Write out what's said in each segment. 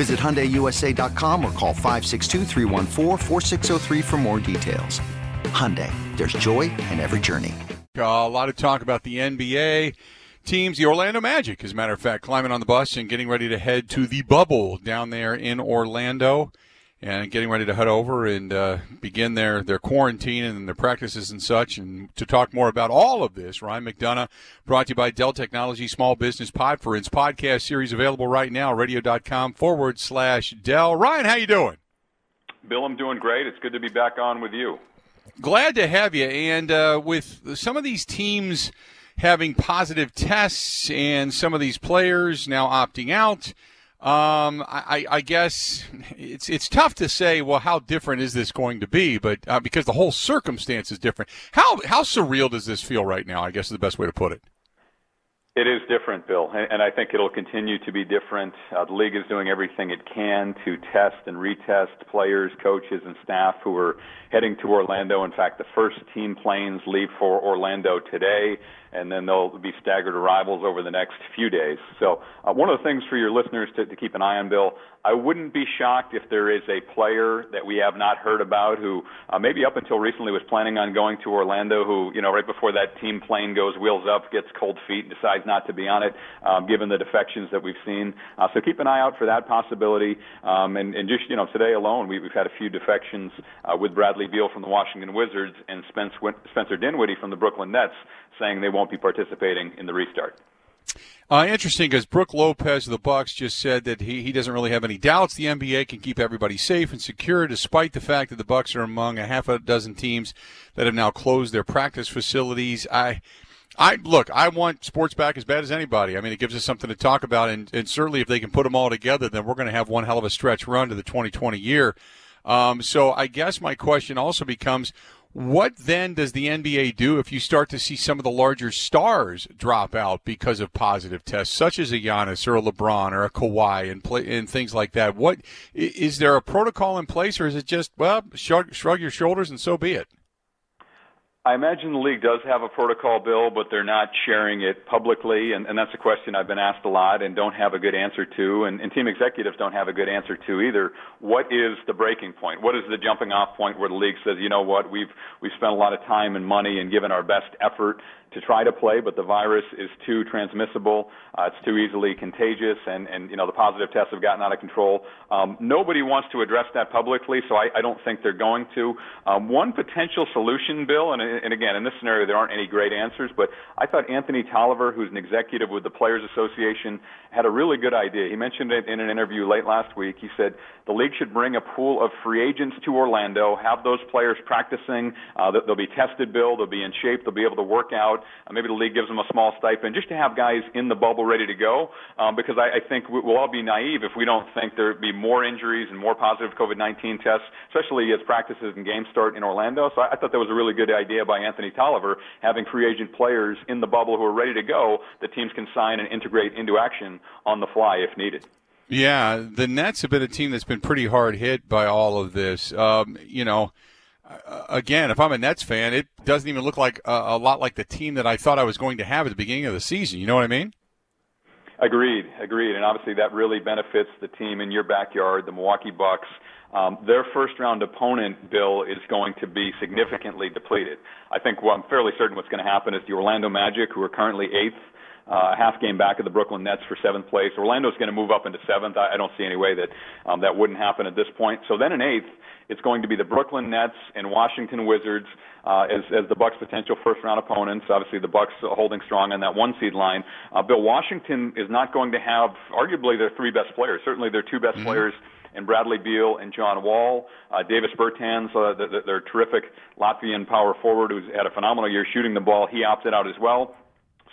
Visit HyundaiUSA.com or call 562 for more details. Hyundai, there's joy in every journey. Uh, a lot of talk about the NBA teams. The Orlando Magic, as a matter of fact, climbing on the bus and getting ready to head to the bubble down there in Orlando and getting ready to head over and uh, begin their, their quarantine and their practices and such. And to talk more about all of this, Ryan McDonough, brought to you by Dell Technology Small Business Podference podcast series available right now, radio.com forward slash Dell. Ryan, how you doing? Bill, I'm doing great. It's good to be back on with you. Glad to have you. And uh, with some of these teams having positive tests and some of these players now opting out – um, I, I, guess it's it's tough to say. Well, how different is this going to be? But uh, because the whole circumstance is different, how how surreal does this feel right now? I guess is the best way to put it. It is different, Bill, and I think it'll continue to be different. Uh, the league is doing everything it can to test and retest players, coaches, and staff who are heading to Orlando. In fact, the first team planes leave for Orlando today and then there'll be staggered arrivals over the next few days. So, uh, one of the things for your listeners to, to keep an eye on, Bill, I wouldn't be shocked if there is a player that we have not heard about who uh, maybe up until recently was planning on going to Orlando, who, you know, right before that team plane goes wheels up, gets cold feet, and decides not to be on it, um, given the defections that we've seen. Uh, so keep an eye out for that possibility. Um, and, and just, you know, today alone, we, we've had a few defections uh, with Bradley Beal from the Washington Wizards and Spence, Spencer Dinwiddie from the Brooklyn Nets saying they won't be participating in the restart. Uh, interesting because Brook Lopez of the Bucks just said that he, he doesn't really have any doubts the NBA can keep everybody safe and secure, despite the fact that the Bucks are among a half a dozen teams that have now closed their practice facilities. I, I look, I want sports back as bad as anybody. I mean, it gives us something to talk about, and, and certainly if they can put them all together, then we're going to have one hell of a stretch run to the 2020 year. Um, so I guess my question also becomes what then does the NBA do if you start to see some of the larger stars drop out because of positive tests, such as a Giannis or a LeBron or a Kawhi and play, and things like that? What is there a protocol in place, or is it just well shrug, shrug your shoulders and so be it? I imagine the league does have a protocol bill, but they're not sharing it publicly, and, and that's a question I've been asked a lot and don't have a good answer to, and, and team executives don't have a good answer to either. What is the breaking point? What is the jumping off point where the league says, you know what, we've we've spent a lot of time and money and given our best effort to try to play, but the virus is too transmissible. Uh, it's too easily contagious, and, and you know the positive tests have gotten out of control. Um, nobody wants to address that publicly, so I, I don't think they're going to. Um, one potential solution, Bill, and, and again, in this scenario, there aren't any great answers, but I thought Anthony Tolliver, who's an executive with the Players Association, had a really good idea. He mentioned it in an interview late last week. He said the league should bring a pool of free agents to Orlando, have those players practicing. Uh, they'll be tested, Bill. They'll be in shape. They'll be able to work out. Uh, maybe the league gives them a small stipend just to have guys in the bubble ready to go. Um, because I, I think we'll all be naive if we don't think there'd be more injuries and more positive COVID-19 tests, especially as practices and games start in Orlando. So I, I thought that was a really good idea by Anthony Tolliver, having free agent players in the bubble who are ready to go that teams can sign and integrate into action on the fly if needed. Yeah, the Nets have been a team that's been pretty hard hit by all of this. Um, you know, again, if I'm a Nets fan, it doesn't even look like a, a, lot like the team that I thought I was going to have at the beginning of the season. You know what I mean? Agreed, agreed. And obviously, that really benefits the team in your backyard, the Milwaukee Bucks. Um, their first round opponent, Bill, is going to be significantly depleted. I think I'm fairly certain what's going to happen is the Orlando Magic, who are currently eighth uh, a half game back of the Brooklyn Nets for seventh place. Orlando's going to move up into seventh. I, I don't see any way that um, that wouldn't happen at this point. So then in eighth, it's going to be the Brooklyn Nets and Washington Wizards uh, as, as the Bucks' potential first round opponents. Obviously, the Bucks holding strong on that one seed line. Uh, Bill Washington is not going to have arguably their three best players. Certainly, their two best mm-hmm. players and Bradley Beal and John Wall. Uh, Davis Bertans, uh, they're terrific Latvian power forward who's had a phenomenal year shooting the ball. He opted out as well.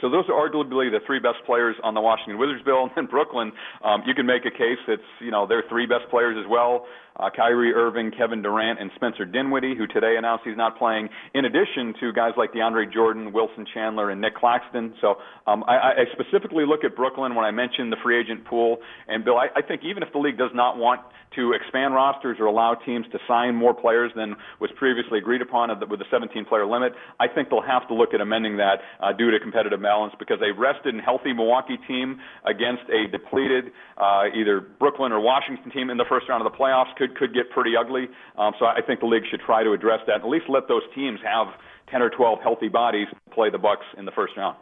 So those are arguably the three best players on the Washington Wizards bill. And then Brooklyn, um, you can make a case that's, you know, they're three best players as well uh, Kyrie Irving, Kevin Durant, and Spencer Dinwiddie, who today announced he's not playing, in addition to guys like DeAndre Jordan, Wilson Chandler, and Nic Claxton. So um, I, I specifically look at Brooklyn when I mention the free agent pool. And Bill, I, I think even if the league does not want to expand rosters or allow teams to sign more players than was previously agreed upon with the 17-player limit, I think they'll have to look at amending that uh, due to competitive balance because a rested and healthy Milwaukee team against a depleted uh, either Brooklyn or Washington team in the first round of the playoffs could could get pretty ugly. Um, so I think the league should try to address that. At least let those teams have 10 or 12 healthy bodies to play the Bucks in the first round.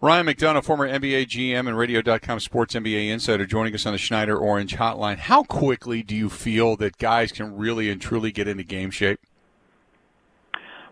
Ryan McDonough, former NBA GM and Radio.com Sports NBA insider, joining us on the Schneider Orange Hotline. How quickly do you feel that guys can really and truly get into game shape?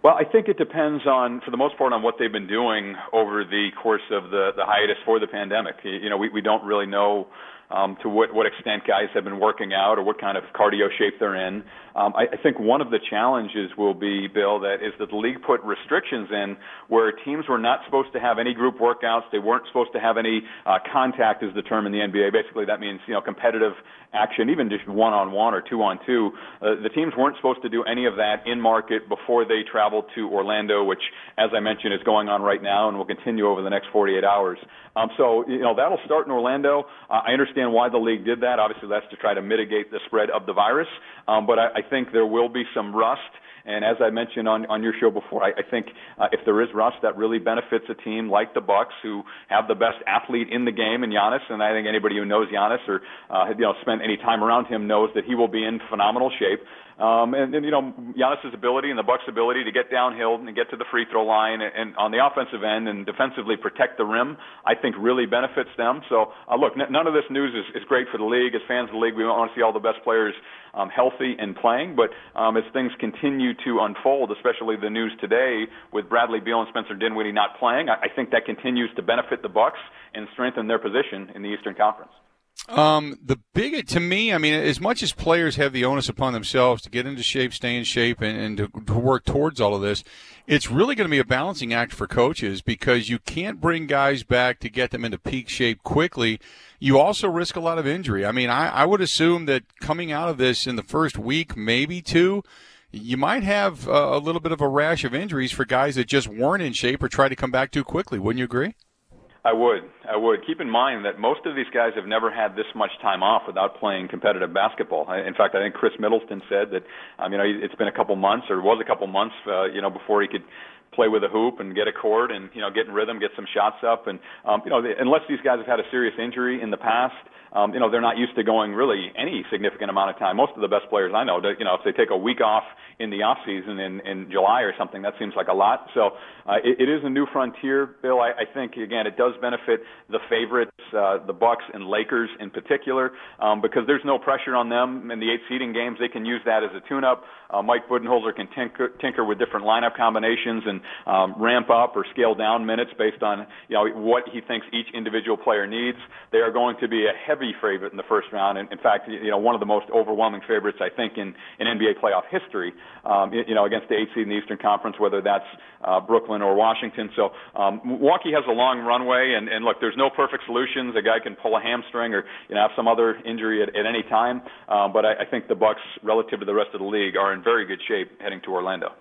Well, I think it depends on, for the most part, on what they've been doing over the course of the, the hiatus for the pandemic. You know, we, we don't really know um, to what, what extent guys have been working out or what kind of cardio shape they're in. Um, I, I think one of the challenges will be, Bill, that is that the league put restrictions in where teams were not supposed to have any group workouts. They weren't supposed to have any uh, contact, is the term in the NBA. Basically, that means you know competitive action, even just one on one or two on two. Uh, the teams weren't supposed to do any of that in market before they traveled to Orlando, which, as I mentioned, is going on right now and will continue over the next 48 hours. Um, so, you know, that'll start in Orlando. Uh, I understand why the league did that. Obviously, that's to try to mitigate the spread of the virus. Um, but I, I think there will be some rust and as I mentioned on, on your show before, I, I think uh, if there is rust, that really benefits a team like the Bucks, who have the best athlete in the game in Giannis. And I think anybody who knows Giannis or uh, you know spent any time around him knows that he will be in phenomenal shape. Um, and, and you know Giannis's ability and the Bucks' ability to get downhill and get to the free throw line and, and on the offensive end and defensively protect the rim, I think really benefits them. So uh, look, n- none of this news is, is great for the league. As fans of the league, we want to see all the best players um, healthy and playing. But um, as things continue to unfold, especially the news today with Bradley Beal and Spencer Dinwiddie not playing, I, I think that continues to benefit the Bucks and strengthen their position in the Eastern Conference. Um, the big to me, I mean, as much as players have the onus upon themselves to get into shape, stay in shape, and, and to, to work towards all of this, it's really going to be a balancing act for coaches because you can't bring guys back to get them into peak shape quickly. You also risk a lot of injury. I mean, I, I would assume that coming out of this in the first week, maybe two, you might have a, a little bit of a rash of injuries for guys that just weren't in shape or try to come back too quickly. Wouldn't you agree? I would. I would. Keep in mind that most of these guys have never had this much time off without playing competitive basketball. In fact, I think Khris Middleton said that, um, you know, it's been a couple months or was a couple months, uh, you know, before he could play with a hoop and get a cord and you know get in rhythm, get some shots up, and um, you know unless these guys have had a serious injury in the past, um, you know, they're not used to going really any significant amount of time. Most of the best players I know, you know, if they take a week off in the off season in, in July or something, that seems like a lot. So uh, it, it is a new frontier, Bill. I, I think again, it does benefit the favorites, uh, the Bucks and Lakers in particular, um, because there's no pressure on them in the eight seeding games. They can use that as a tune-up. Uh, Mike Budenholzer can tinker, tinker with different lineup combinations and um, ramp up or scale down minutes based on you know what he thinks each individual player needs. They are going to be a heavy favorite in the first round. And in fact, you know, one of the most overwhelming favorites I think in, in NBA playoff history. Um, you know, against the eight seed in the Eastern Conference, whether that's uh, Brooklyn or Washington. So um, Milwaukee has a long runway, and, and look, there's no perfect solutions. A guy can pull a hamstring or you know have some other injury at, at any time. Um, but I, I think the Bucks, relative to the rest of the league, are in very good shape heading to Orlando.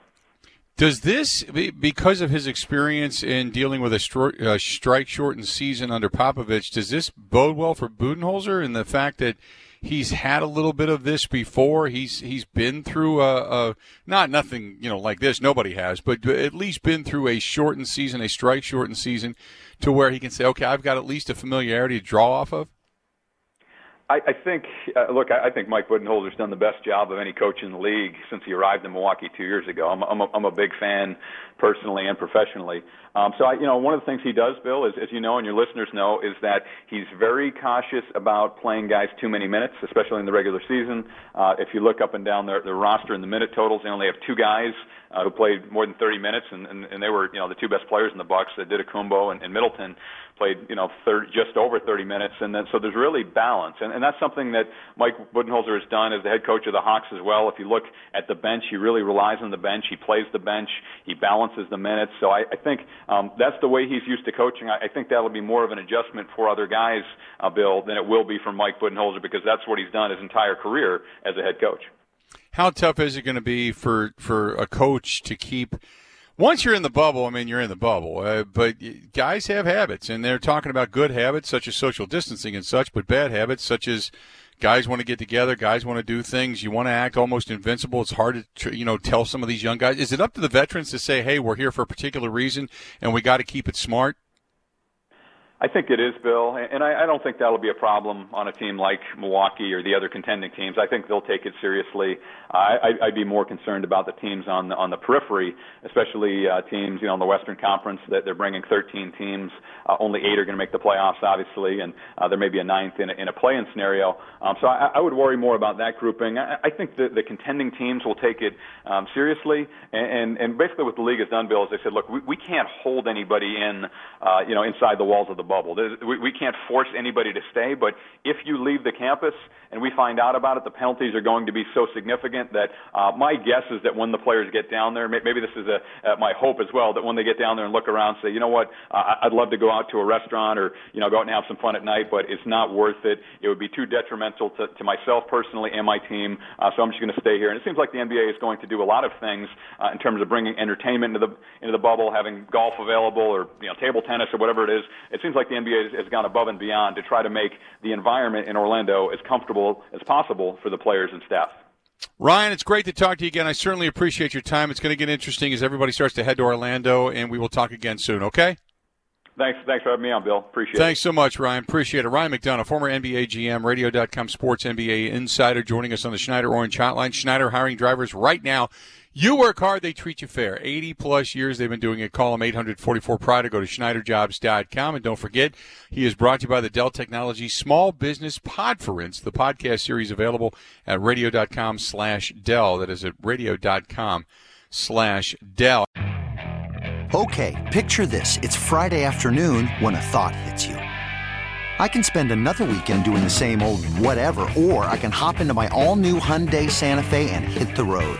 Does this, because of his experience in dealing with a stri- uh, strike shortened season under Popovich, does this bode well for Budenholzer in the fact that he's had a little bit of this before? He's he's been through a, a not nothing you know like this. Nobody has, but at least been through a shortened season, a strike shortened season, to where he can say, okay, I've got at least a familiarity to draw off of. I, I think, uh, look, I, I think Mike Budenholzer's done the best job of any coach in the league since he arrived in Milwaukee two years ago. I'm, I'm, a, I'm a big fan personally and professionally. Um, so, I, you know, one of the things he does, Bill, is, as you know and your listeners know, is that he's very cautious about playing guys too many minutes, especially in the regular season. Uh, if you look up and down their, their roster and the minute totals, they only have two guys uh, who played more than 30 minutes, and, and, and they were, you know, the two best players in the Bucks, uh, Kumbo and, and Middleton played you know 30, just over 30 minutes, and then so there's really balance, and, and that's something that Mike Budenholzer has done as the head coach of the Hawks as well. If you look at the bench, he really relies on the bench. He plays the bench. He balances the minutes. So I, I think um, that's the way he's used to coaching. I, I think that'll be more of an adjustment for other guys, uh, Bill, than it will be for Mike Budenholzer because that's what he's done his entire career as a head coach. How tough is it going to be for for a coach to keep? Once you're in the bubble, I mean, you're in the bubble. Uh, but guys have habits, and they're talking about good habits such as social distancing and such, but bad habits such as guys want to get together, guys want to do things. You want to act almost invincible. It's hard to you know tell some of these young guys. Is it up to the veterans to say, "Hey, we're here for a particular reason, and we got to keep it smart"? I think it is, Bill, and I, I don't think that'll be a problem on a team like Milwaukee or the other contending teams. I think they'll take it seriously. I, I'd be more concerned about the teams on the, on the periphery, especially uh, teams, you know, in the Western Conference that they're bringing 13 teams. Uh, only eight are going to make the playoffs, obviously, and uh, there may be a ninth in a, in a play-in scenario. Um, so I, I would worry more about that grouping. I, I think the, the contending teams will take it um, seriously, and, and, and basically what the league has done, Bill, is they said, look, we, we can't hold anybody in, uh, you know, inside the walls of the bubble. we, we can't force anybody to stay, but if you leave the campus and we find out about it, the penalties are going to be so significant that uh, my guess is that when the players get down there, maybe this is a, uh, my hope as well, that when they get down there and look around, say, you know what, uh, I'd love to go out to a restaurant or you know go out and have some fun at night, but it's not worth it. It would be too detrimental to, to myself personally and my team. Uh, so I'm just going to stay here. And it seems like the NBA is going to do a lot of things uh, in terms of bringing entertainment into the into the bubble, having golf available or you know table tennis or whatever it is. It seems like the NBA has, has gone above and beyond to try to make the environment in Orlando as comfortable as possible for the players and staff. Ryan, it's great to talk to you again. I certainly appreciate your time. It's going to get interesting as everybody starts to head to Orlando, and we will talk again soon, okay? Thanks, thanks for having me on, Bill. Appreciate thanks it. Thanks so much, Ryan. Appreciate it. Ryan McDonough, former NBA GM, Radio.com Sports NBA Insider, joining us on the Schneider Orange Hotline. Schneider hiring drivers right now. You work hard, they treat you fair. 80 plus years they've been doing it. Call them 844 Pride or go to SchneiderJobs.com. And don't forget, he is brought to you by the Dell Technology Small Business Podference, the podcast series available at radio.com slash Dell. That is at radio.com slash Dell. Okay, picture this. It's Friday afternoon when a thought hits you. I can spend another weekend doing the same old whatever, or I can hop into my all new Hyundai Santa Fe and hit the road.